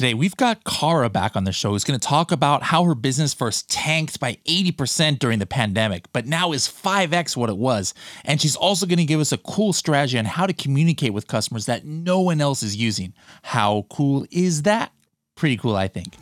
Today, we've got Cara back on the show who's going to talk about how her business first tanked by 80% during the pandemic, but now is 5x what it was. And she's also going to give us a cool strategy on how to communicate with customers that no one else is using. How cool is that? Pretty cool, I think.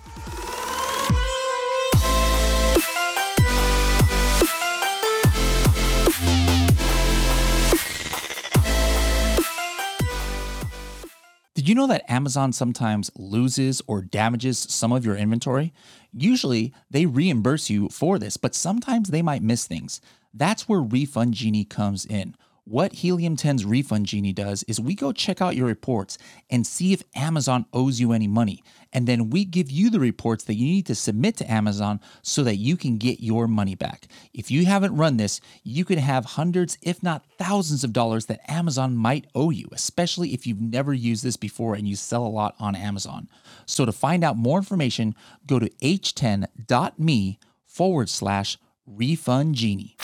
Did you know that Amazon sometimes loses or damages some of your inventory? Usually, they reimburse you for this, but sometimes they might miss things. That's where Refund Genie comes in. What Helium 10's Refund Genie does is we go check out your reports and see if Amazon owes you any money. And then we give you the reports that you need to submit to Amazon so that you can get your money back. If you haven't run this, you could have hundreds, if not thousands of dollars that Amazon might owe you, especially if you've never used this before and you sell a lot on Amazon. So to find out more information, go to h10.me forward slash refund genie.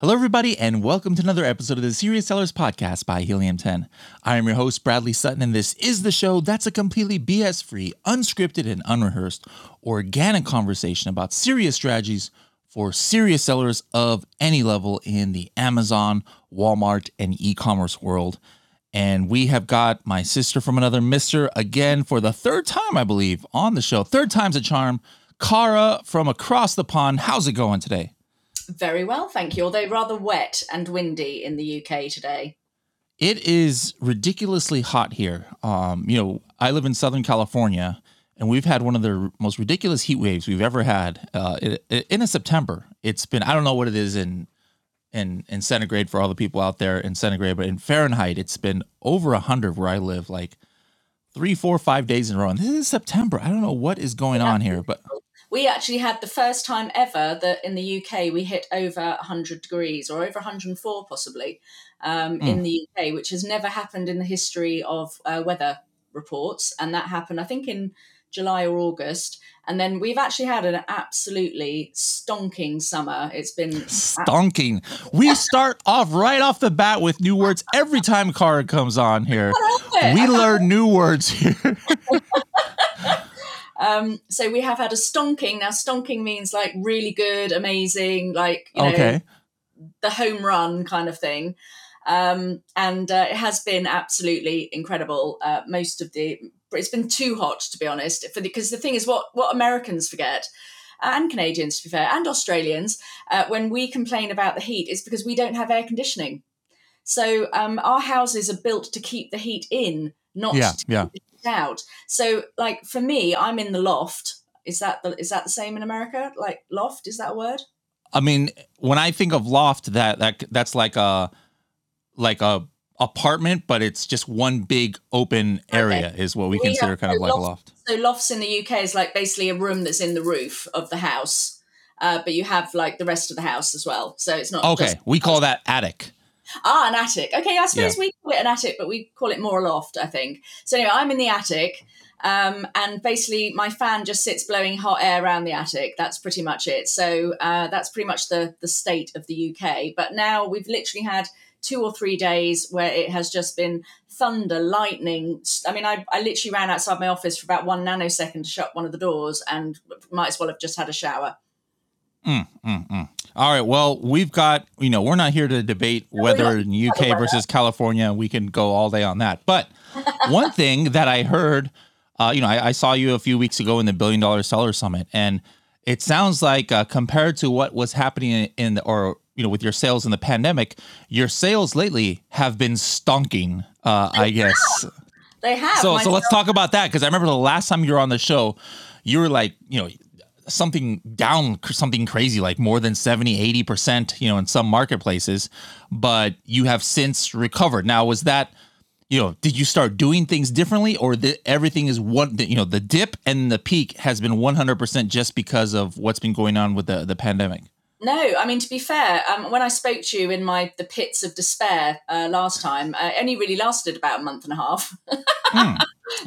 Hello, everybody, and welcome to another episode of the Serious Sellers Podcast by Helium 10. I am your host, Bradley Sutton, and this is the show that's a completely BS free, unscripted, and unrehearsed, organic conversation about serious strategies for serious sellers of any level in the Amazon, Walmart, and e commerce world. And we have got my sister from another mister again for the third time, I believe, on the show. Third time's a charm. Cara from across the pond. How's it going today? Very well, thank you. Although rather wet and windy in the UK today. It is ridiculously hot here. Um, you know, I live in Southern California, and we've had one of the most ridiculous heat waves we've ever had. Uh, in a September, it's been I don't know what it is in in in centigrade for all the people out there in centigrade, but in Fahrenheit, it's been over a hundred where I live, like three, four, five days in a row. And this is September. I don't know what is going on here, but we actually had the first time ever that in the UK we hit over 100 degrees or over 104 possibly um, mm. in the UK, which has never happened in the history of uh, weather reports. And that happened, I think, in July or August. And then we've actually had an absolutely stonking summer. It's been stonking. We start off right off the bat with new words every time Cara comes on here. We learn new words here. Um, so we have had a stonking. Now, stonking means like really good, amazing, like, you know, okay. the home run kind of thing. Um, and uh, it has been absolutely incredible. Uh, most of the, it's been too hot to be honest, for because the thing is, what what Americans forget, and Canadians to be fair, and Australians, uh, when we complain about the heat, is because we don't have air conditioning. So um, our houses are built to keep the heat in, not yeah, yeah out. So, like for me, I'm in the loft. Is that the is that the same in America? Like loft is that a word? I mean, when I think of loft, that that that's like a like a apartment, but it's just one big open area okay. is what we, we consider kind of like loft, a loft. So lofts in the UK is like basically a room that's in the roof of the house. Uh, but you have like the rest of the house as well. So it's not okay. we call that attic. Ah, an attic. Okay, I suppose yeah. we call it an attic, but we call it more a loft, I think. So anyway, I'm in the attic. Um, and basically, my fan just sits blowing hot air around the attic. That's pretty much it. So uh, that's pretty much the the state of the UK. But now we've literally had two or three days where it has just been thunder, lightning. I mean, I, I literally ran outside my office for about one nanosecond to shut one of the doors, and might as well have just had a shower. Mm, mm, mm. All right. Well, we've got, you know, we're not here to debate whether in UK versus California. We can go all day on that. But one thing that I heard, uh, you know, I, I, saw you a few weeks ago in the Billion Dollar Seller Summit, and it sounds like uh, compared to what was happening in, in the, or, you know, with your sales in the pandemic, your sales lately have been stonking, uh, I guess. They have. So, so let's talk about that because I remember the last time you were on the show, you were like, you know, something down something crazy like more than 70 80% you know in some marketplaces but you have since recovered now was that you know did you start doing things differently or the, everything is one you know the dip and the peak has been 100% just because of what's been going on with the the pandemic no, I mean to be fair, um, when I spoke to you in my the pits of despair uh, last time, uh, only really lasted about a month and a half. mm,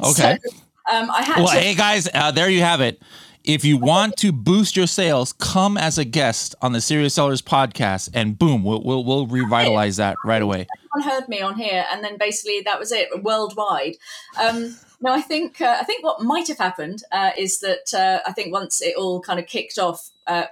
okay. So, um, I had well, to- hey guys, uh, there you have it. If you want to boost your sales, come as a guest on the Serious Sellers podcast, and boom, we'll we'll, we'll revitalize that right away. Everyone heard me on here, and then basically that was it worldwide. Um, No, I think uh, I think what might have happened uh, is that uh, I think once it all kind of kicked off, uh,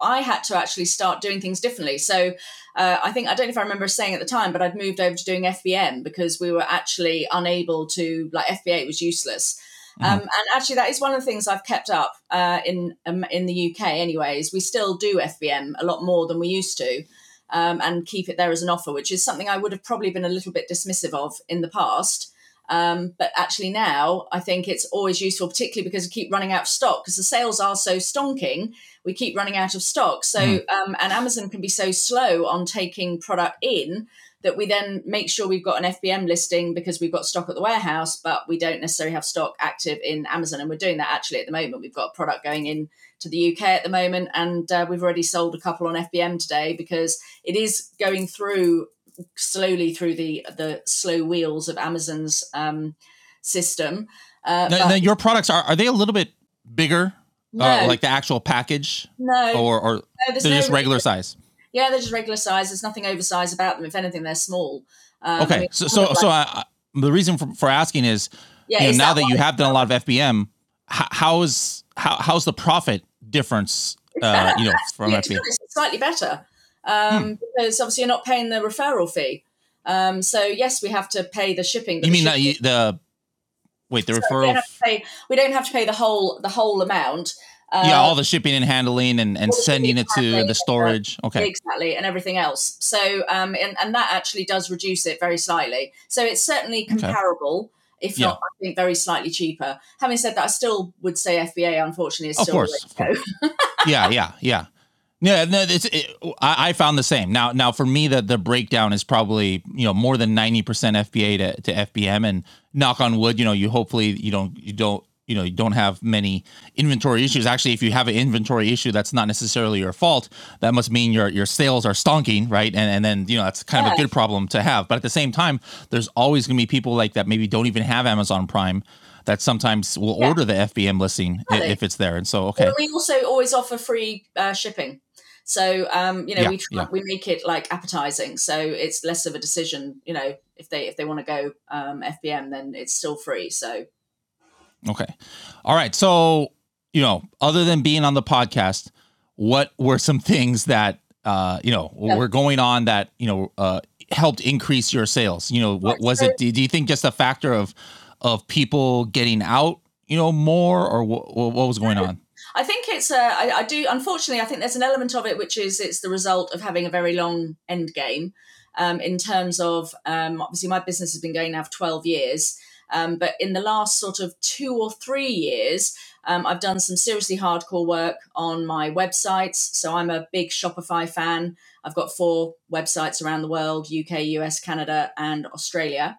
I had to actually start doing things differently. So uh, I think I don't know if I remember saying at the time, but I'd moved over to doing FBM because we were actually unable to like FBA was useless. Mm-hmm. Um, and actually, that is one of the things I've kept up uh, in um, in the UK. Anyways, we still do FBM a lot more than we used to, um, and keep it there as an offer, which is something I would have probably been a little bit dismissive of in the past. Um, but actually, now I think it's always useful, particularly because we keep running out of stock because the sales are so stonking. We keep running out of stock. So, mm. um, and Amazon can be so slow on taking product in that we then make sure we've got an FBM listing because we've got stock at the warehouse, but we don't necessarily have stock active in Amazon. And we're doing that actually at the moment. We've got a product going in to the UK at the moment, and uh, we've already sold a couple on FBM today because it is going through slowly through the the slow wheels of Amazon's um, system. Uh, now, now your products are are they a little bit bigger? Uh, no. Uh, like the actual package? No. Or, or no, they're no just regular size? Yeah, they're just regular size. There's nothing oversized about them. If anything, they're small. Um, okay, I mean, so so like, so I, the reason for, for asking is, yeah, you know, now that, that you have done a lot of FBM, how, how is how how's the profit difference? Uh, you know, from yeah, FBM, slightly better um, hmm. because obviously you're not paying the referral fee. Um, so yes, we have to pay the shipping. You mean shipping, the, the wait the so referral? We don't, pay, we don't have to pay the whole the whole amount. Uh, yeah, all the shipping and handling and, and sending it to the storage. Okay. Exactly, and everything else. So, um, and, and that actually does reduce it very slightly. So it's certainly comparable, okay. if not, I think, very slightly cheaper. Having said that, I still would say FBA, unfortunately, is still of course, of course. yeah, yeah, yeah. Yeah, no, it's, it, I, I, found the same. Now, now for me, the the breakdown is probably you know more than ninety percent FBA to, to FBM, and knock on wood, you know, you hopefully you don't you don't you know you don't have many inventory issues actually if you have an inventory issue that's not necessarily your fault that must mean your your sales are stonking right and and then you know that's kind of a good problem to have but at the same time there's always going to be people like that maybe don't even have amazon prime that sometimes will yeah. order the fbm listing really? if it's there and so okay well, we also always offer free uh, shipping so um, you know, yeah, we try, yeah. we make it like appetizing, so it's less of a decision. You know, if they if they want to go um, FBM, then it's still free. So Okay. All right. So, you know, other than being on the podcast, what were some things that uh, you know, yeah. were going on that, you know, uh helped increase your sales? You know, what was it do, you think just a factor of of people getting out, you know, more or what, what was going on? I think it's uh, I, I do unfortunately I think there's an element of it which is it's the result of having a very long end game um, in terms of um, obviously my business has been going now for 12 years um, but in the last sort of two or three years, um, I've done some seriously hardcore work on my websites. So I'm a big Shopify fan. I've got four websites around the world UK, US, Canada, and Australia.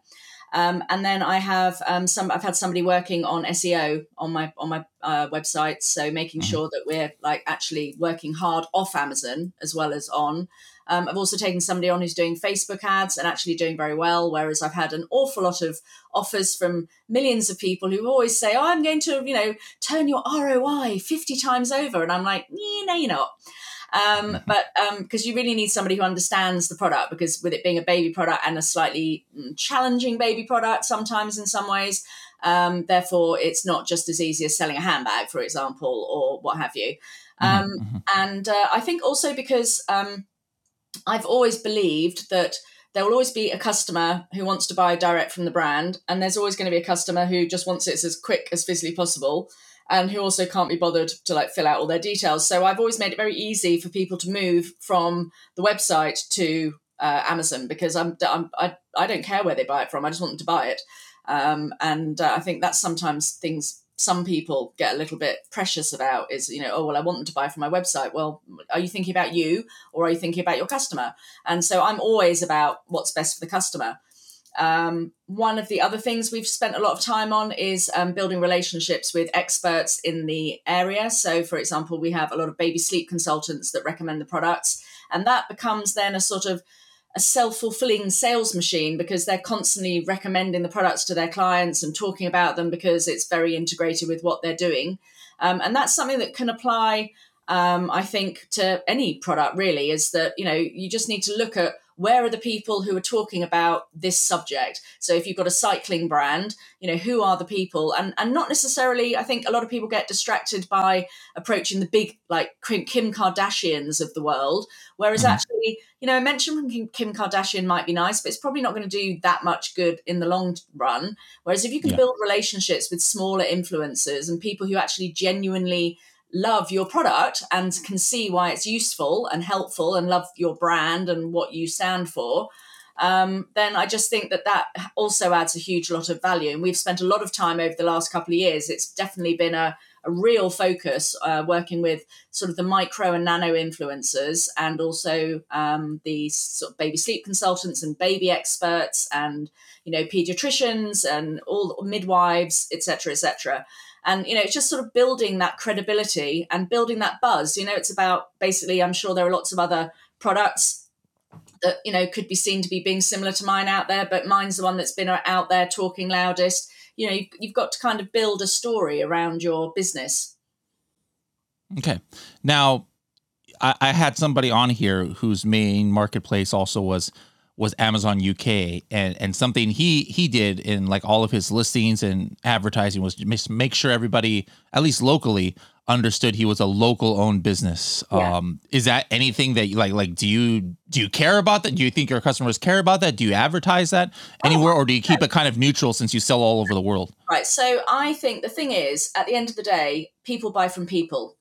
Um, and then I have um, some. I've had somebody working on SEO on my on my uh, website, so making mm-hmm. sure that we're like actually working hard off Amazon as well as on. Um, I've also taken somebody on who's doing Facebook ads and actually doing very well. Whereas I've had an awful lot of offers from millions of people who always say, "Oh, I'm going to, you know, turn your ROI 50 times over," and I'm like, "No, you're not." Um, but because um, you really need somebody who understands the product, because with it being a baby product and a slightly mm, challenging baby product, sometimes in some ways, um, therefore it's not just as easy as selling a handbag, for example, or what have you. Mm-hmm, um, mm-hmm. And uh, I think also because um, I've always believed that there will always be a customer who wants to buy direct from the brand, and there's always going to be a customer who just wants it as quick as physically possible, and who also can't be bothered to like fill out all their details. So I've always made it very easy for people to move from the website to uh, Amazon because I'm, I'm I, I don't care where they buy it from. I just want them to buy it, um, and uh, I think that's sometimes things some people get a little bit precious about is you know oh well i want them to buy from my website well are you thinking about you or are you thinking about your customer and so i'm always about what's best for the customer um, one of the other things we've spent a lot of time on is um, building relationships with experts in the area. So for example we have a lot of baby sleep consultants that recommend the products and that becomes then a sort of a self-fulfilling sales machine because they're constantly recommending the products to their clients and talking about them because it's very integrated with what they're doing. Um, and that's something that can apply um, i think to any product really is that you know you just need to look at where are the people who are talking about this subject so if you've got a cycling brand you know who are the people and and not necessarily i think a lot of people get distracted by approaching the big like kim kardashians of the world whereas mm-hmm. actually you know a mention from kim kardashian might be nice but it's probably not going to do that much good in the long run whereas if you can yeah. build relationships with smaller influencers and people who actually genuinely love your product and can see why it's useful and helpful and love your brand and what you stand for, um, then I just think that that also adds a huge lot of value. And we've spent a lot of time over the last couple of years. It's definitely been a, a real focus uh, working with sort of the micro and nano influencers and also um, the sort of baby sleep consultants and baby experts and you know pediatricians and all midwives etc etc and you know it's just sort of building that credibility and building that buzz. You know it's about basically i'm sure there are lots of other products that you know could be seen to be being similar to mine out there but mine's the one that's been out there talking loudest you know you've got to kind of build a story around your business. Okay. Now I, I had somebody on here whose main marketplace also was was Amazon UK, and and something he he did in like all of his listings and advertising was just make sure everybody, at least locally, understood he was a local owned business. Yeah. Um, is that anything that you like? Like, do you do you care about that? Do you think your customers care about that? Do you advertise that anywhere, oh, or do you keep it kind of neutral since you sell all over the world? Right. So I think the thing is, at the end of the day, people buy from people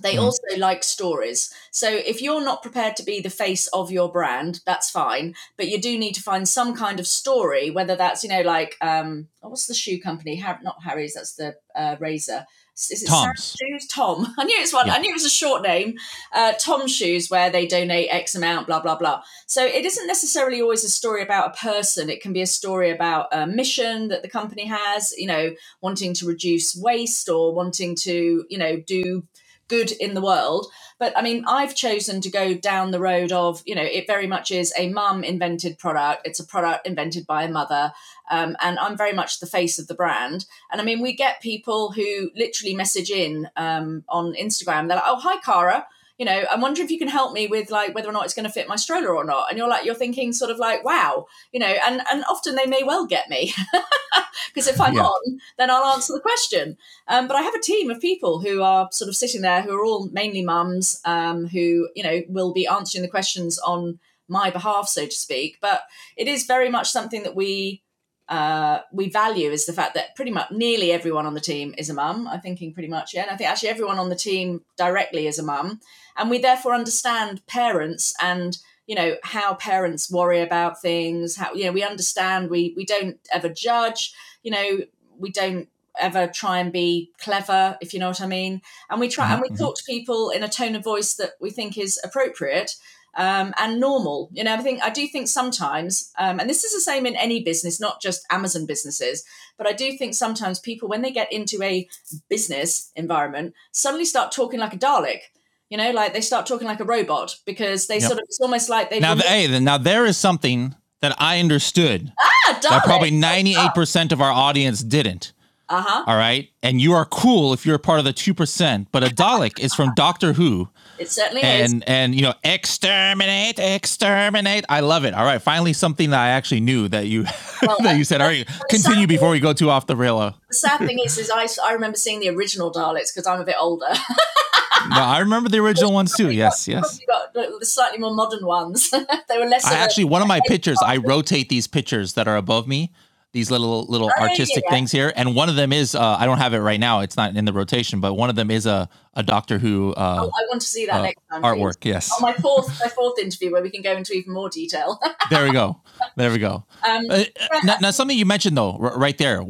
they mm. also like stories. So if you're not prepared to be the face of your brand, that's fine. But you do need to find some kind of story, whether that's, you know, like, um, what's the shoe company? Har- not Harry's, that's the uh, razor. Is it Tom's. Shoes? Tom. I knew it's one. Yeah. I knew it was a short name. Uh, Tom Shoes, where they donate X amount, blah blah blah. So it isn't necessarily always a story about a person. It can be a story about a mission that the company has. You know, wanting to reduce waste or wanting to, you know, do good in the world. But I mean, I've chosen to go down the road of, you know, it very much is a mum invented product. It's a product invented by a mother. Um, and I'm very much the face of the brand. And I mean, we get people who literally message in um, on Instagram. They're like, oh, hi, Cara you know, I'm wondering if you can help me with like whether or not it's going to fit my stroller or not. And you're like, you're thinking sort of like, wow, you know, and and often they may well get me because if I'm yeah. on, then I'll answer the question. Um, but I have a team of people who are sort of sitting there who are all mainly mums um, who you know will be answering the questions on my behalf, so to speak. But it is very much something that we uh, we value is the fact that pretty much nearly everyone on the team is a mum. I'm thinking pretty much, yeah. And I think actually everyone on the team directly is a mum. And we therefore understand parents and, you know, how parents worry about things, how, you know, we understand, we, we don't ever judge, you know, we don't ever try and be clever, if you know what I mean. And we try mm-hmm. and we mm-hmm. talk to people in a tone of voice that we think is appropriate um, and normal. You know, I think I do think sometimes, um, and this is the same in any business, not just Amazon businesses, but I do think sometimes people, when they get into a business environment, suddenly start talking like a Dalek. You know, like they start talking like a robot because they yep. sort of it's almost like they now. The, hey, now there is something that I understood ah, Dalek. that probably ninety eight percent of our audience didn't. Uh huh. All right, and you are cool if you're a part of the two percent, but a Dalek is from Doctor Who it certainly and, is. And and you know, exterminate, exterminate. I love it. All right, finally something that I actually knew that you well, that you said. All right, continue before we go too off the rail. The sad thing is, is I I remember seeing the original Daleks because I'm a bit older. no, I remember the original ones too. Yes, got, yes. Got the slightly more modern ones. they were less. I actually, one of my pictures, I rotate these pictures that are above me these little little oh, artistic yeah. things here, and one of them is uh, I don't have it right now; it's not in the rotation, but one of them is a a Doctor Who. Uh, oh, I want to see that uh, next time. Artwork, please. yes. On my fourth my fourth interview, where we can go into even more detail. there we go. There we go. Um, uh, now, now, something you mentioned though, r- right there,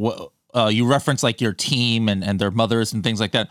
uh, you reference like your team and and their mothers and things like that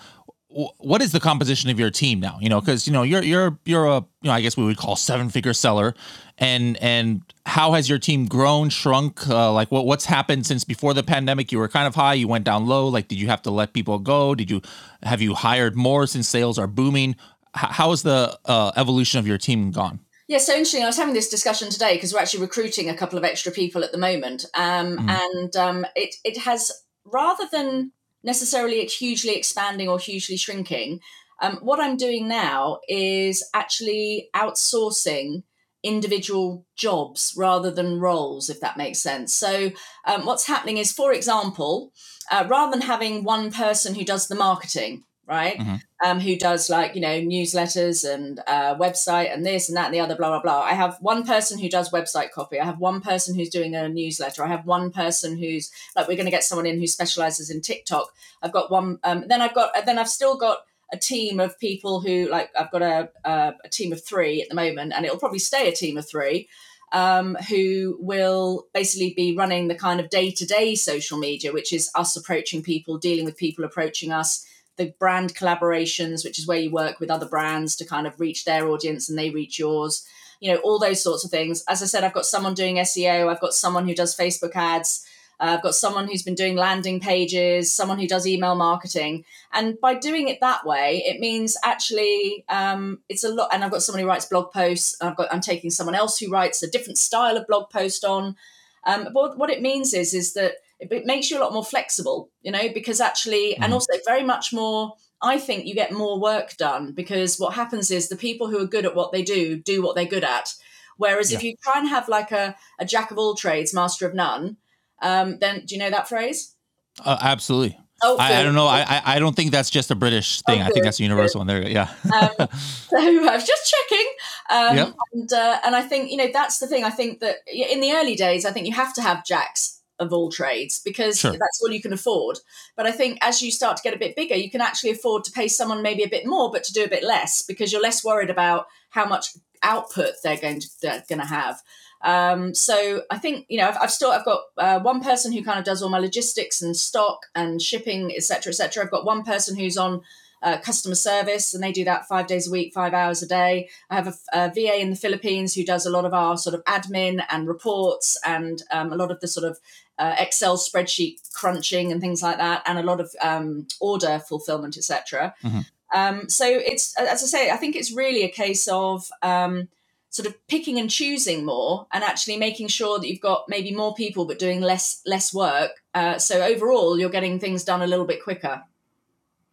what is the composition of your team now? You know because you know you're you're you're a you know i guess we would call seven figure seller. And and how has your team grown shrunk? Uh, like what what's happened since before the pandemic? You were kind of high you went down low. Like did you have to let people go? Did you have you hired more since sales are booming? H- how has the uh, evolution of your team gone? Yeah, so interesting. I was having this discussion today because we're actually recruiting a couple of extra people at the moment, um, mm-hmm. and um, it it has rather than necessarily hugely expanding or hugely shrinking. Um, what I'm doing now is actually outsourcing individual jobs rather than roles, if that makes sense. So, um, what's happening is, for example, uh, rather than having one person who does the marketing, right? Mm-hmm. Um, who does like, you know, newsletters and uh, website and this and that and the other, blah, blah, blah. I have one person who does website copy. I have one person who's doing a newsletter. I have one person who's like, we're going to get someone in who specializes in TikTok. I've got one, um, then I've got, then I've still got a team of people who like, I've got a, a, a team of three at the moment and it'll probably stay a team of three. Um, who will basically be running the kind of day to day social media, which is us approaching people, dealing with people approaching us, the brand collaborations, which is where you work with other brands to kind of reach their audience and they reach yours. You know, all those sorts of things. As I said, I've got someone doing SEO, I've got someone who does Facebook ads, uh, I've got someone who's been doing landing pages, someone who does email marketing. And by doing it that way, it means actually um, it's a lot. And I've got someone who writes blog posts. I've got I'm taking someone else who writes a different style of blog post on. Um, but what it means is is that it, makes you a lot more flexible, you know, because actually, mm. and also very much more. I think you get more work done because what happens is the people who are good at what they do do what they're good at. Whereas yeah. if you try and have like a, a jack of all trades, master of none, um, then do you know that phrase? Uh, absolutely. Oh, I, I, don't know. I I don't think that's just a British thing. Oh, I think that's a universal good. one. There, yeah. um, so I was just checking, um, yep. and uh, and I think you know that's the thing. I think that in the early days, I think you have to have jacks of all trades because sure. that's all you can afford. But I think as you start to get a bit bigger, you can actually afford to pay someone maybe a bit more, but to do a bit less because you're less worried about how much output they're going to they're going to have. Um, so I think you know I've, I've still I've got uh, one person who kind of does all my logistics and stock and shipping, etc., etc. I've got one person who's on uh, customer service, and they do that five days a week, five hours a day. I have a, a, VA in the Philippines who does a lot of our sort of admin and reports and um, a lot of the sort of uh, Excel spreadsheet crunching and things like that, and a lot of um, order fulfillment, etc. Mm-hmm. Um, so it's as I say, I think it's really a case of um, sort of picking and choosing more, and actually making sure that you've got maybe more people but doing less less work. Uh, so overall, you're getting things done a little bit quicker.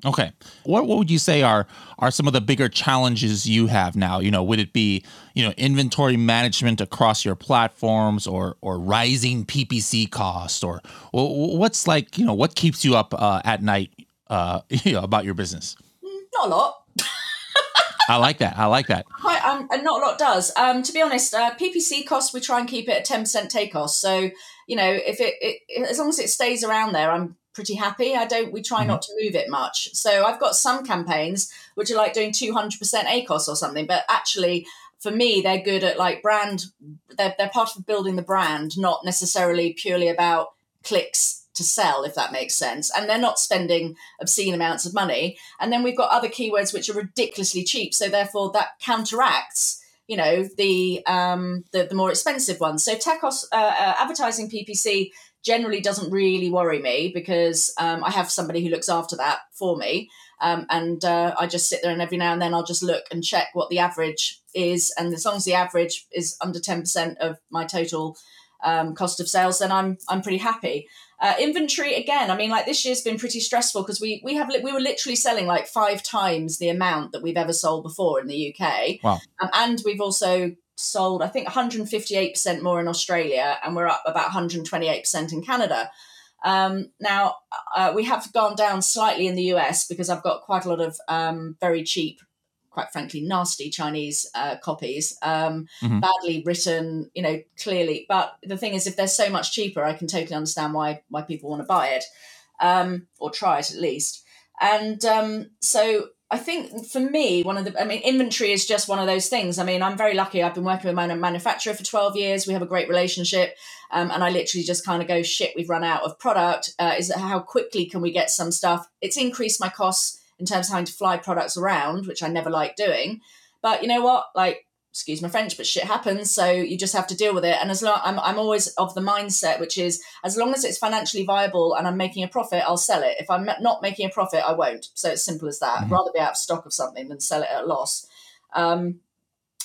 Okay. What what would you say are are some of the bigger challenges you have now? You know, would it be, you know, inventory management across your platforms or or rising PPC costs or what's like, you know, what keeps you up uh, at night uh, you know, about your business? Not a lot. I like that. I like that. Quite, um, and not a lot does. Um, to be honest, uh, PPC costs we try and keep it at ten percent take cost. So you know, if it, it as long as it stays around there, I'm pretty happy. I don't. We try mm-hmm. not to move it much. So I've got some campaigns which are like doing two hundred percent ACOS or something, but actually. For me, they're good at like brand. They're, they're part of building the brand, not necessarily purely about clicks to sell, if that makes sense. And they're not spending obscene amounts of money. And then we've got other keywords which are ridiculously cheap. So therefore, that counteracts you know the um the, the more expensive ones so TACoS uh, uh, advertising ppc generally doesn't really worry me because um, I have somebody who looks after that for me. Um, and uh, I just sit there and every now and then I'll just look and check what the average is. And as long as the average is under 10% of my total um, cost of sales, then I'm, I'm pretty happy. Uh, inventory again. I mean, like this year's been pretty stressful because we we have we were literally selling like five times the amount that we've ever sold before in the UK. Wow! Um, and we've also sold, I think, 158% more in Australia, and we're up about 128% in Canada. Um, now, uh, we have gone down slightly in the US because I've got quite a lot of um, very cheap, quite frankly, nasty Chinese uh, copies, um, mm-hmm. badly written, you know, clearly. But the thing is, if they're so much cheaper, I can totally understand why why people want to buy it um, or try it at least. And um, so I think for me, one of the, I mean, inventory is just one of those things. I mean, I'm very lucky. I've been working with my manufacturer for 12 years. We have a great relationship. Um, and I literally just kind of go, shit, we've run out of product. Uh, is how quickly can we get some stuff? It's increased my costs in terms of having to fly products around, which I never like doing. But you know what? Like, excuse my French, but shit happens. So you just have to deal with it. And as long I'm, I'm always of the mindset, which is as long as it's financially viable and I'm making a profit, I'll sell it. If I'm not making a profit, I won't. So it's simple as that. Mm-hmm. I'd rather be out of stock of something than sell it at a loss. Um,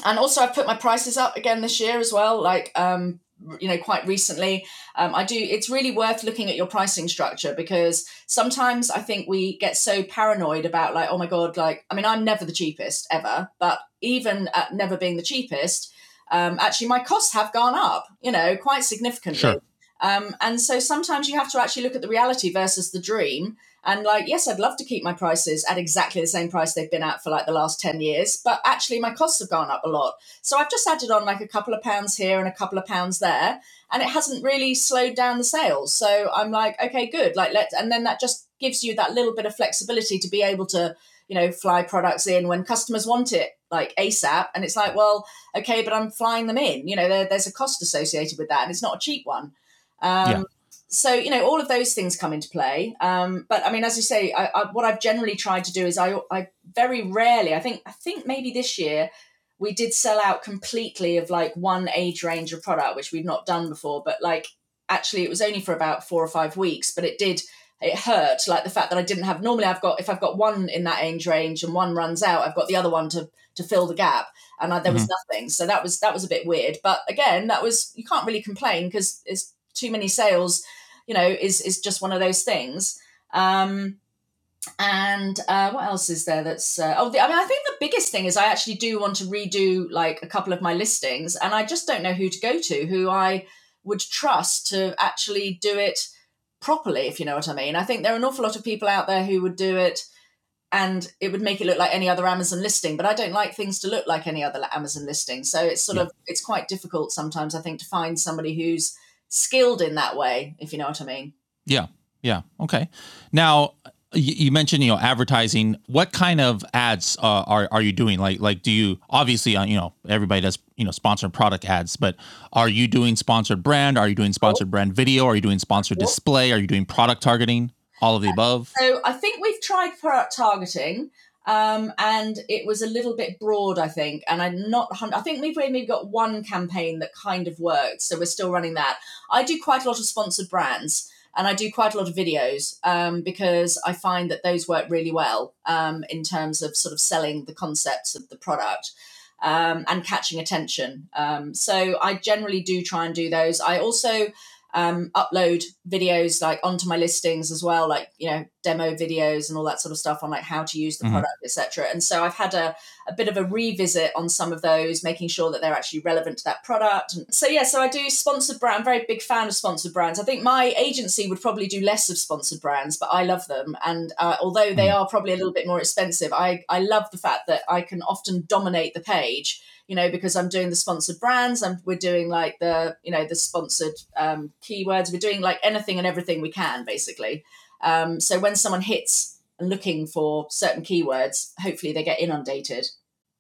and also, I've put my prices up again this year as well. Like, um, you know quite recently um, i do it's really worth looking at your pricing structure because sometimes i think we get so paranoid about like oh my god like i mean i'm never the cheapest ever but even at never being the cheapest, um, actually my costs have gone up, you know, quite significantly. Sure. Um, and so sometimes you have to actually look at the reality versus the dream. And like, yes, I'd love to keep my prices at exactly the same price they've been at for like the last 10 years, but actually my costs have gone up a lot. So I've just added on like a couple of pounds here and a couple of pounds there, and it hasn't really slowed down the sales. So I'm like, okay, good. Like, let, and then that just gives you that little bit of flexibility to be able to, you know, fly products in when customers want it like ASAP. And it's like, well, okay, but I'm flying them in. You know, there, there's a cost associated with that, and it's not a cheap one. Um, yeah. So you know, all of those things come into play. Um, but I mean, as you say, I, I, what I've generally tried to do is I, I very rarely, I think, I think maybe this year we did sell out completely of like one age range of product, which we've not done before. But like, actually, it was only for about four or five weeks, but it did it hurt like the fact that I didn't have normally I've got if I've got one in that age range and one runs out I've got the other one to to fill the gap and I, there was mm-hmm. nothing so that was that was a bit weird but again that was you can't really complain because it's too many sales, you know, is is just one of those things. Um, and uh, what else is there that's uh, oh the, i mean i think the biggest thing is i actually do want to redo like a couple of my listings and i just don't know who to go to who i would trust to actually do it properly if you know what i mean i think there are an awful lot of people out there who would do it and it would make it look like any other amazon listing but i don't like things to look like any other amazon listing so it's sort yeah. of it's quite difficult sometimes i think to find somebody who's skilled in that way, if you know what I mean. Yeah. Yeah. Okay. Now, you mentioned you know advertising. What kind of ads uh, are are you doing? Like like do you obviously uh, you know everybody does you know sponsored product ads but are you doing sponsored brand? Are you doing sponsored brand video? Are you doing sponsored display? Are you doing product targeting? All of the above? So i think we've tried product targeting um, and it was a little bit broad, I think. And I'm not, I think we've maybe got one campaign that kind of worked. So we're still running that. I do quite a lot of sponsored brands and I do quite a lot of videos um, because I find that those work really well um, in terms of sort of selling the concepts of the product. Um, and catching attention. Um, so I generally do try and do those. I also um, upload videos like onto my listings as well, like you know demo videos and all that sort of stuff on like how to use the mm-hmm. product, etc. And so I've had a, a bit of a revisit on some of those, making sure that they're actually relevant to that product. And so yeah, so I do sponsored brand. I'm a very big fan of sponsored brands. I think my agency would probably do less of sponsored brands, but I love them. And uh, although they mm. are probably a little bit more expensive, I I love the fact that I can often dominate the page you know, because I'm doing the sponsored brands and we're doing like the, you know, the sponsored um, keywords. We're doing like anything and everything we can, basically. Um, so when someone hits and looking for certain keywords, hopefully they get inundated.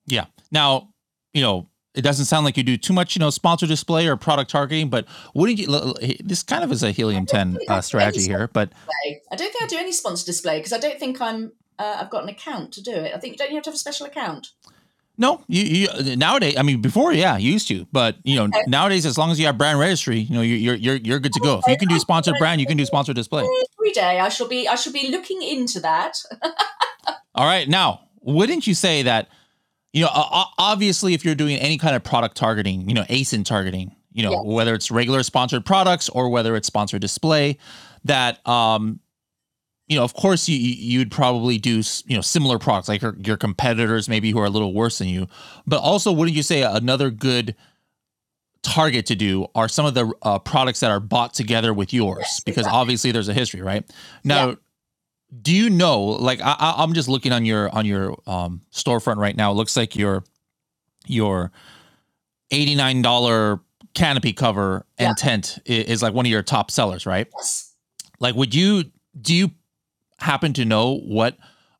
Yeah. Now, you know, it doesn't sound like you do too much, you know, sponsor display or product targeting, but wouldn't you? This kind of is a helium ten uh, strategy here, but display. I don't think I do any sponsor display because I don't think I'm. Uh, I've got an account to do it. I think you don't you have to have a special account? No, you, you nowadays. I mean, before, yeah, you used to, but you know, okay. nowadays, as long as you have brand registry, you know, you're you're you're good to go. If you can do sponsored brand, you can do sponsored display. Every day, I shall be I shall be looking into that. All right, now, wouldn't you say that? You know, obviously, if you're doing any kind of product targeting, you know, ASIN targeting, you know, whether it's regular sponsored products or whether it's sponsored display, that um, you know, of course, you you'd probably do you know similar products like your, your competitors, maybe who are a little worse than you. But also, wouldn't you say another good target to do are some of the uh, products that are bought together with yours? Because exactly. obviously there's a history, right? Now, yeah. do you know? Like, I, I'm just looking on your on your um, storefront right now. It looks like your your eighty nine dollar canopy cover and tent is, is like one of your top sellers, right? Yes. Like, would you do you happen to know what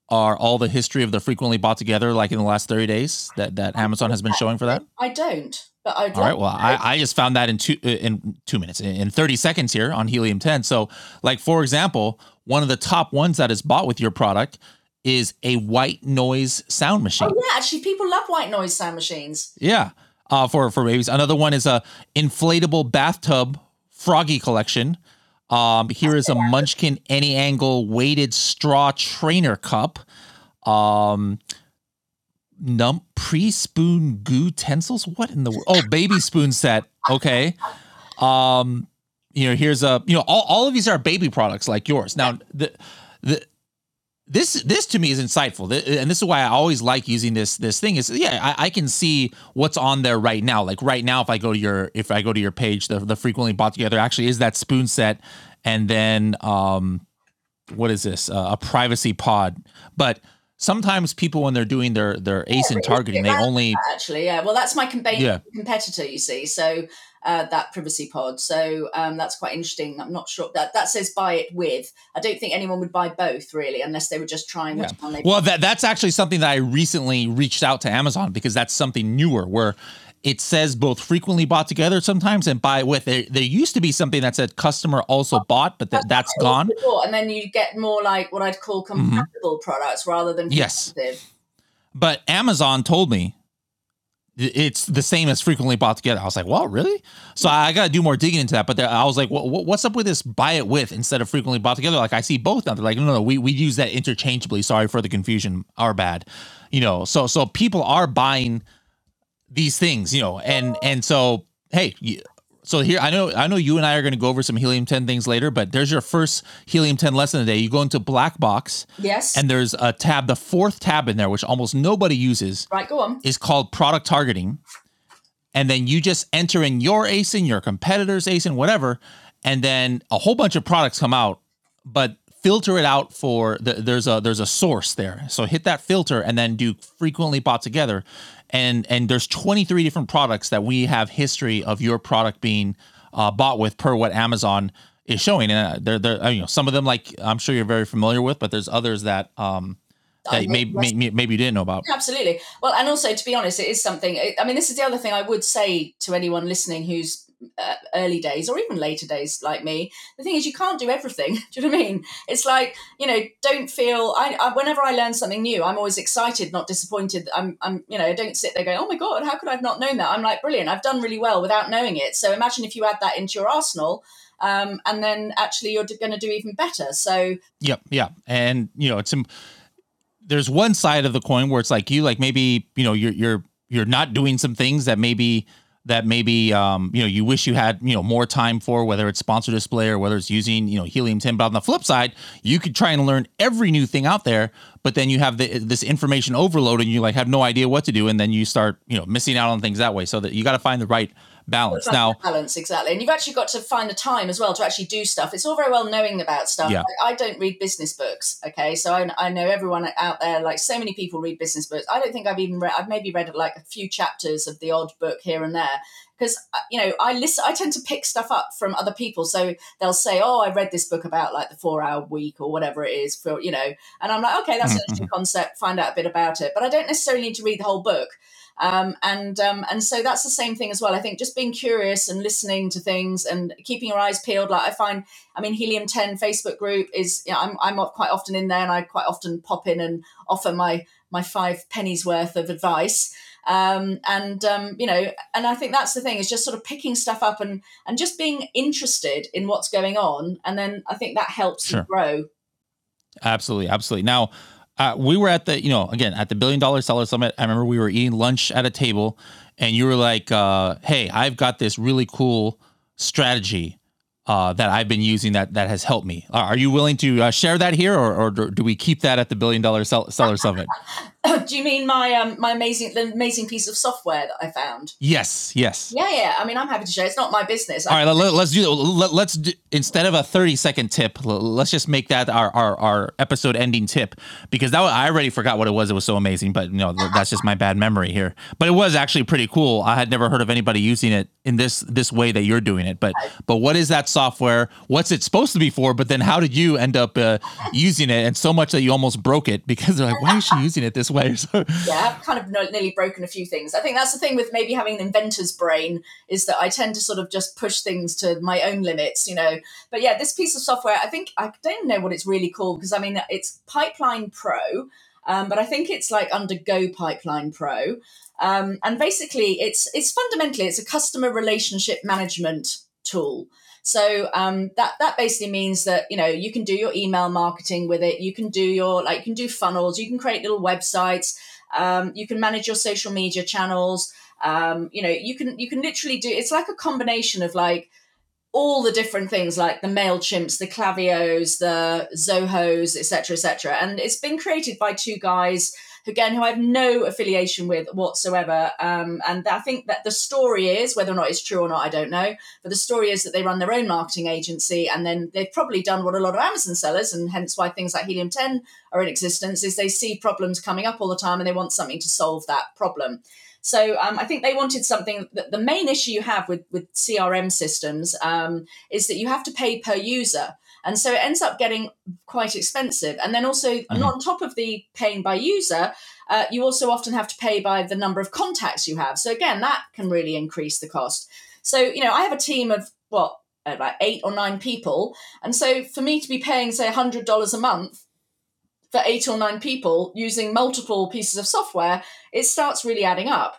are all the history of the frequently bought together like in the last 30 days that, that Amazon has been showing for that? I don't. But I'd all right. Well, I, I just found that in two uh, in two minutes in 30 seconds here on Helium 10. So, like for example, one of the top ones that is bought with your product is a white noise sound machine. Oh yeah, actually, people love white noise sound machines. Yeah, uh, for for babies. Another one is a inflatable bathtub froggy collection um, here is a Munchkin Any Angle weighted straw trainer cup. Um, num pre spoon goo utensils. What in the world? oh baby spoon set? Okay. Um, you know, here's a you know all, all of these are baby products like yours. Now the the this this to me is insightful. And this is why i always like using this this thing is yeah I, I, can see what's on there right now. Like right now if i go to your if i go to your page the, the frequently bought together actually is that spoon set. And then um what is this? Uh, a privacy pod. But sometimes people when they're doing their their asin yeah, targeting they only actually yeah well that's my com- yeah. competitor you see so uh, that privacy pod. So um, that's quite interesting. I'm not sure that that says buy it with. I don't think anyone would buy both really, unless they were just trying yeah. which one they. Well, that that's actually something that I recently reached out to Amazon because that's something newer where. It says both frequently bought together sometimes and buy with. There, there used to be something that said customer also oh, bought, but th- that's gone. And then you get more like what I'd call mm-hmm. compatible mm-hmm. products rather than yes. But Amazon told me it's the same as frequently bought together. I was like, well, really? So I got to do more digging into that. But there, I was like, well, what's up with this buy it with instead of frequently bought together? Like I see both now. They're like, no, no, we, we use that interchangeably. Sorry for the confusion. Our bad. You know, so so people are buying these things, you know, and and so hey, so here I know I know you and I are going to go over some helium 10 things later, but there's your first helium 10 lesson today. You go into black box. Yes. And there's a tab, the fourth tab in there, which almost nobody uses. Right, go on. Is called product targeting. And then you just enter in your ASIN, your competitor's ASIN, whatever, and then a whole bunch of products come out, but filter it out for the, there's a there's a source there. So hit that filter and then do frequently bought together and and there's 23 different products that we have history of your product being uh, bought with per what Amazon is showing, and uh, they're, they're you know some of them like I'm sure you're very familiar with, but there's others that um that maybe, maybe maybe you didn't know about. Absolutely. Well, and also to be honest, it is something. I mean, this is the other thing I would say to anyone listening who's uh, early days or even later days like me the thing is you can't do everything do you know what i mean? It's like you know don't feel I, I, whenever i learn something new i'm always excited not disappointed i'm i'm you know I don't sit there going oh my god how could i've not known that? I'm like brilliant i've done really well without knowing it. So imagine if you add that into your arsenal um, and then actually you're going to do even better. So yep yeah and you know it's there's one side of the coin where it's like you like maybe you know you're you're you're not doing some things that maybe that maybe um, you know you wish you had you know more time for whether it's sponsor display or whether it's using you know helium 10 but on the flip side you could try and learn every new thing out there but then you have the, this information overload and you like have no idea what to do. And then you start you know missing out on things that way. So that you got to find the right balance. Now balance exactly? And you've actually got to find the time as well to actually do stuff. It's all very well knowing about stuff. Yeah. i don't read business books okay? So I, I know everyone out there like so many people read business books. I don't think i've even read i've maybe read like a few chapters of the odd book here and there. Because uh, you know i listen i tend to pick stuff up from other people. So they'll say oh i read this book about like the four hour week or whatever it is for you know? And i'm like okay that's an mm-hmm. interesting concept. Find out a bit about it. But i don't necessarily need to read the whole book um, and um, and so that's the same thing as well. I think just being curious and listening to things and keeping your eyes peeled. Like I find, I mean, Helium Ten Facebook group is, you know, I'm I'm quite often in there, and I quite often pop in and offer my my five pennies worth of advice. Um, and um, you know, and I think that's the thing is just sort of picking stuff up and and just being interested in what's going on, and then I think that helps sure. you grow. Absolutely, absolutely. Now, uh, we were at the, you know, again at the billion dollar seller summit. I remember we were eating lunch at a table, and you were like, uh, "Hey, I've got this really cool strategy uh, that I've been using that that has helped me. Are you willing to uh, share that here, or, or do we keep that at the billion dollar seller summit? do you mean my um my amazing the amazing piece of software that I found? Yes, yes. Yeah, yeah. I mean, I'm happy to share. It's not my business. All right, let, us do. Let, us do, instead of a 30 second tip, let's just make that our our, our episode ending tip because that I already forgot what it was. It was so amazing, but you know that's just my bad memory here. But it was actually pretty cool. I had never heard of anybody using it in this this way that you're doing it. But but what is that software? What's it supposed to be for? But then how did you end up uh, using it? And so much that you almost broke it because they're like, why is she using it this way? So yeah, I've kind of nearly broken a few things. I think that's the thing with maybe having an inventor's brain is that I tend to sort of just push things to my own limits, you know. But yeah, this piece of software, I think I don't know what it's really called because I mean it's Pipeline Pro. Um, but I think it's like under Go Pipeline Pro, um, and basically it's it's fundamentally it's a customer relationship management tool. So um, that that basically means that you know you can do your email marketing with it. You can do your like you can do funnels. You can create little websites. Um, you can manage your social media channels. Um, you know you can you can literally do. It's like a combination of like all the different things like the MailChimps, the Klaviyos, the Zohos, etc., etc. And it's been created by two guys again, who I have no affiliation with whatsoever. Um, and I think that the story is, whether or not it's true or not, I don't know, but the story is that they run their own marketing agency and then they've probably done what a lot of Amazon sellers, and hence why things like Helium 10 are in existence, is they see problems coming up all the time and they want something to solve that problem. So um, I think they wanted something that the main issue you have with, with CRM systems um, is that you have to pay per user. And so it ends up getting quite expensive. And then also, mm-hmm. on top of the paying by user, uh, you also often have to pay by the number of contacts you have. So again, that can really increase the cost. So, you know, I have a team of what, about eight or nine people. And so for me to be paying, say, $100 a month for eight or nine people using multiple pieces of software, it starts really adding up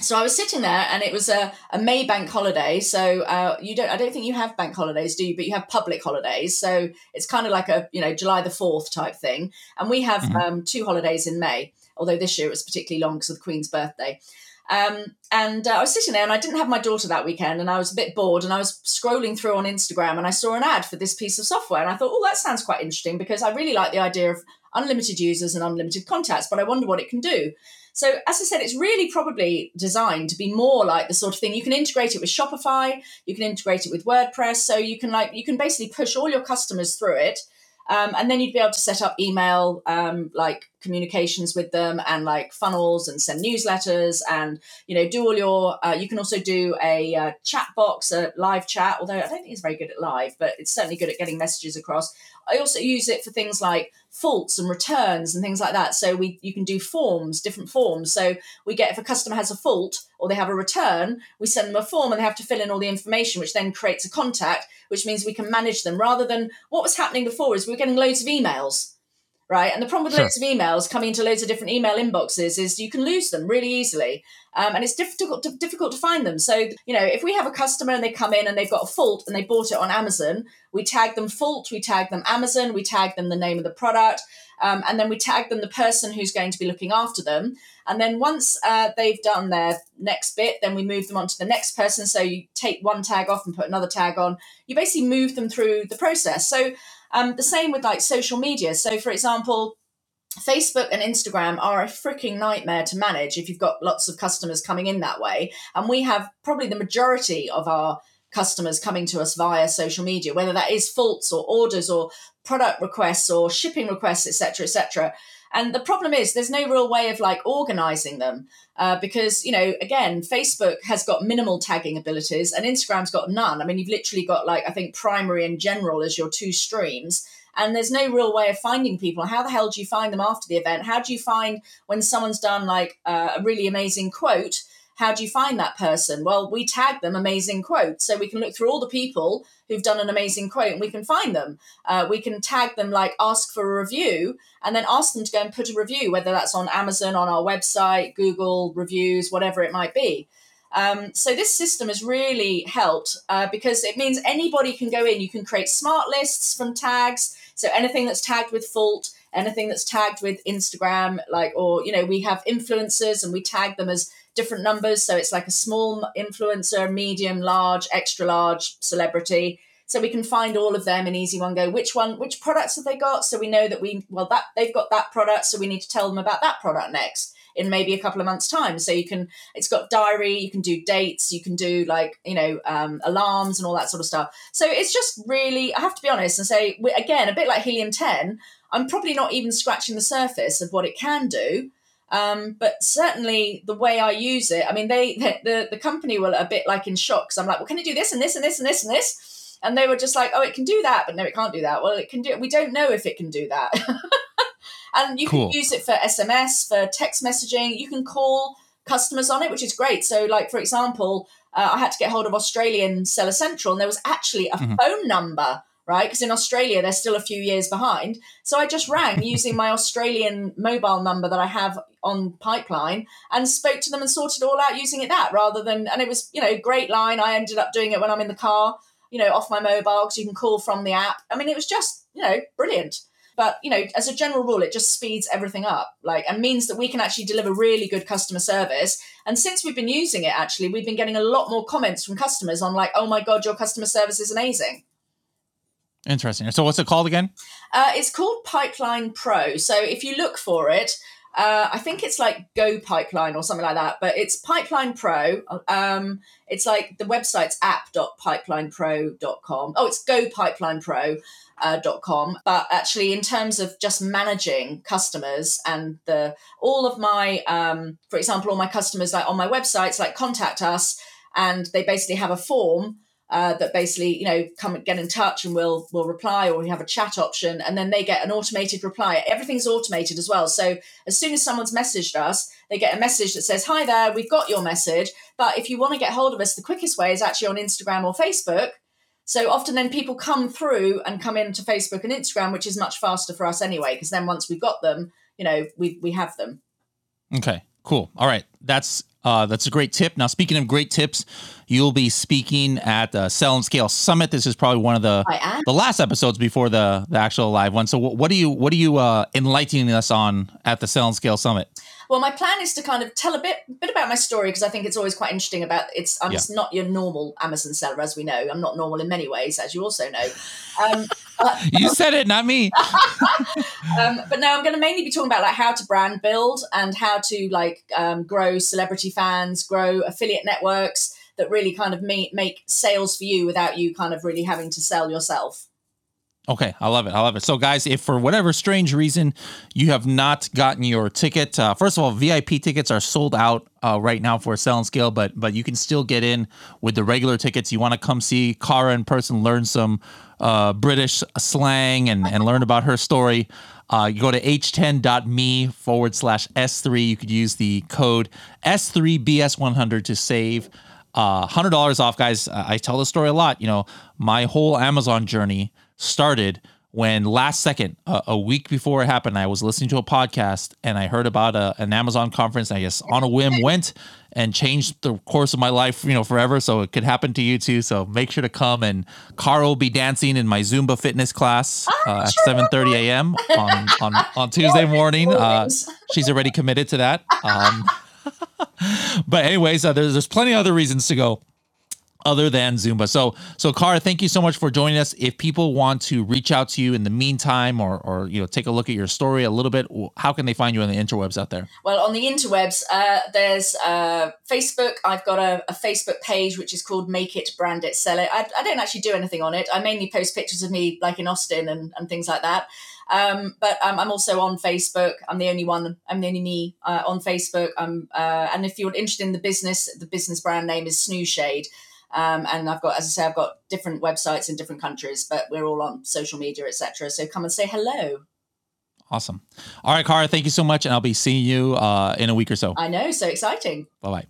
so I was sitting there, and it was a, a May bank holiday. So uh, you don't, I don't think you have bank holidays, do you? But you have public holidays, so it's kind of like a you know July the Fourth type thing. And we have mm-hmm. um, two holidays in May, although this year it was particularly long because of the Queen's birthday. Um, and uh, I was sitting there, and I didn't have my daughter that weekend, and I was a bit bored, and I was scrolling through on Instagram, and I saw an ad for this piece of software, and I thought, oh, that sounds quite interesting because I really like the idea of unlimited users and unlimited contacts, but I wonder what it can do. So, as I said, it's really probably designed to be more like the sort of thing you can integrate it with Shopify, you can integrate it with WordPress, so you can like you can basically push all your customers through it. Um, and then you'd be able to set up email um, like communications with them and like funnels and send newsletters and you know do all your uh, you can also do a uh, chat box a live chat although i don't think it's very good at live but it's certainly good at getting messages across I also use it for things like faults and returns and things like that. So we you can do forms, different forms. So we get if a customer has a fault or they have a return, we send them a form and they have to fill in all the information, which then creates a contact, which means we can manage them rather than what was happening before is we were getting loads of emails right? And the problem with sure. loads of emails coming into loads of different email inboxes is you can lose them really easily, um, and it's difficult to, difficult to find them. So you know, if we have a customer and they come in and they've got a fault and they bought it on Amazon, we tag them fault, we tag them Amazon, we tag them the name of the product. Um, and then we tag them the person who's going to be looking after them. And then once uh, they've done their next bit, then we move them on to the next person. So you take one tag off and put another tag on. You basically move them through the process. So um, the same with like social media. So, for example, Facebook and Instagram are a freaking nightmare to manage if you've got lots of customers coming in that way. And we have probably the majority of our customers coming to us via social media, whether that is faults or orders or product requests or shipping requests, etc., etc. And the problem is there's no real way of like organizing them uh, because, you know, again, Facebook has got minimal tagging abilities and Instagram's got none. I mean, you've literally got like, I think primary and general as your two streams. And there's no real way of finding people. How the hell do you find them after the event? How do you find when someone's done like uh, a really amazing quote? How do you find that person? Well, we tag them amazing quotes. So we can look through all the people who've done an amazing quote and we can find them. Uh, we can tag them like ask for a review and then ask them to go and put a review, whether that's on Amazon, on our website, Google reviews, whatever it might be. Um, so this system has really helped uh, because it means anybody can go in. You can create smart lists from tags. So anything that's tagged with fault, anything that's tagged with Instagram, like, or, you know, we have influencers and we tag them as different numbers. So it's like a small influencer, medium, large, extra large celebrity. So we can find all of them in easy one go. Which one, which products have they got? So we know that we, well, that they've got that product. So we need to tell them about that product next in maybe a couple of months time. So you can, it's got diary, you can do dates, you can do like, you know, um, alarms and all that sort of stuff. So it's just really, I have to be honest and say, again, a bit like Helium 10, I'm probably not even scratching the surface of what it can do. Um, but certainly the way I use it, I mean, they the the company were a bit like in shock I'm like, well, can you do this and this and this and this and this? And they were just like, oh, it can do that, but no, it can't do that. Well, it can do. We don't know if it can do that. and you cool. can use it for SMS, for text messaging. You can call customers on it, which is great. So, like for example, uh, I had to get hold of Australian Seller Central, and there was actually a mm-hmm. phone number right? Because in Australia, they're still a few years behind. So I just rang using my Australian mobile number that I have on Pipeline and spoke to them and sorted it all out using it that rather than, and it was, you know, great line. I ended up doing it when I'm in the car, you know, off my mobile because you can call from the app. I mean, it was just, you know, brilliant. But you know, as a general rule, it just speeds everything up, like, and means that we can actually deliver really good customer service. And since we've been using it, actually, we've been getting a lot more comments from customers on like, "Oh my god, your customer service is amazing." Interesting. So, what's it called again? Uh, it's called Pipeline Pro. So, if you look for it, uh, I think it's like Go Pipeline or something like that, but it's Pipeline Pro. Um, it's like the website's app.pipelinepro.com. Oh, it's Go Pipeline Pro. Uh, .com. But actually in terms of just managing customers and the all of my um, for example all my customers like on my websites like contact us and they basically have a form uh, that basically you know come get in touch and we'll we'll reply or we have a chat option and then they get an automated reply. Everything's automated as well. So as soon as someone's messaged us they get a message that says hi there we've got your message. But if you want to get hold of us the quickest way is actually on instagram or facebook so often then people come through and come into facebook and instagram which is much faster for us anyway because then once we've got them you know we we have them okay cool all right that's uh, that's a great tip. Now, speaking of great tips, you'll be speaking at the Sell and Scale Summit. This is probably one of the the last episodes before the the actual live one. So, what, what are you what are you uh, enlightening us on at the Sell and Scale Summit? Well, my plan is to kind of tell a bit bit about my story because I think it's always quite interesting. About it's I'm yeah. just not your normal Amazon seller, as we know. I'm not normal in many ways, as you also know. Um, you said it, not me. um, but now I'm going to mainly be talking about like how to brand build and how to like um, grow celebrity fans, grow affiliate networks that really kind of make make sales for you without you kind of really having to sell yourself. Okay, I love it. I love it. So, guys, if for whatever strange reason you have not gotten your ticket, uh, first of all, VIP tickets are sold out uh, right now for Sell and Scale, but but you can still get in with the regular tickets. You want to come see Cara in person, learn some uh, British slang, and and learn about her story. Uh, you go to h10.me forward slash S3. You could use the code S3BS100 to save uh, $100 off, guys. I tell the story a lot. You know, my whole Amazon journey started when last second, uh, a week before it happened, I was listening to a podcast and I heard about a, an Amazon conference. I guess on a whim went and changed the course of my life, you know, forever. So it could happen to you too. So make sure to come and Cara will be dancing in my Zumba fitness class uh, at 7:30 a.m. on on on Tuesday morning. Uh, she's already committed to that. Um, but anyways, uh, there's there's plenty of other reasons to go other than Zumba. So, so Cara, thank you so much for joining us. If people want to reach out to you in the meantime, or or you know take a look at your story a little bit, how can they find you on the interwebs out there? Well, on the interwebs, uh, there's uh, Facebook. I've got a, a, Facebook page which is called Make It, Brand It, Sell It. I, I, don't actually do anything on it. I mainly post pictures of me, like in Austin and, and things like that. Um, but um, I'm also on Facebook. I'm the only one. I'm the only me uh, on Facebook. Um, uh, and if you're interested in the business, the business brand name is SnoozeShade. Um, and I've got, as I say, I've got different websites in different countries, but we're all on social media, etc. So come and say hello. Awesome. All right, Cara, thank you so much, and I'll be seeing you uh, in a week or so. I know, so exciting. Bye bye.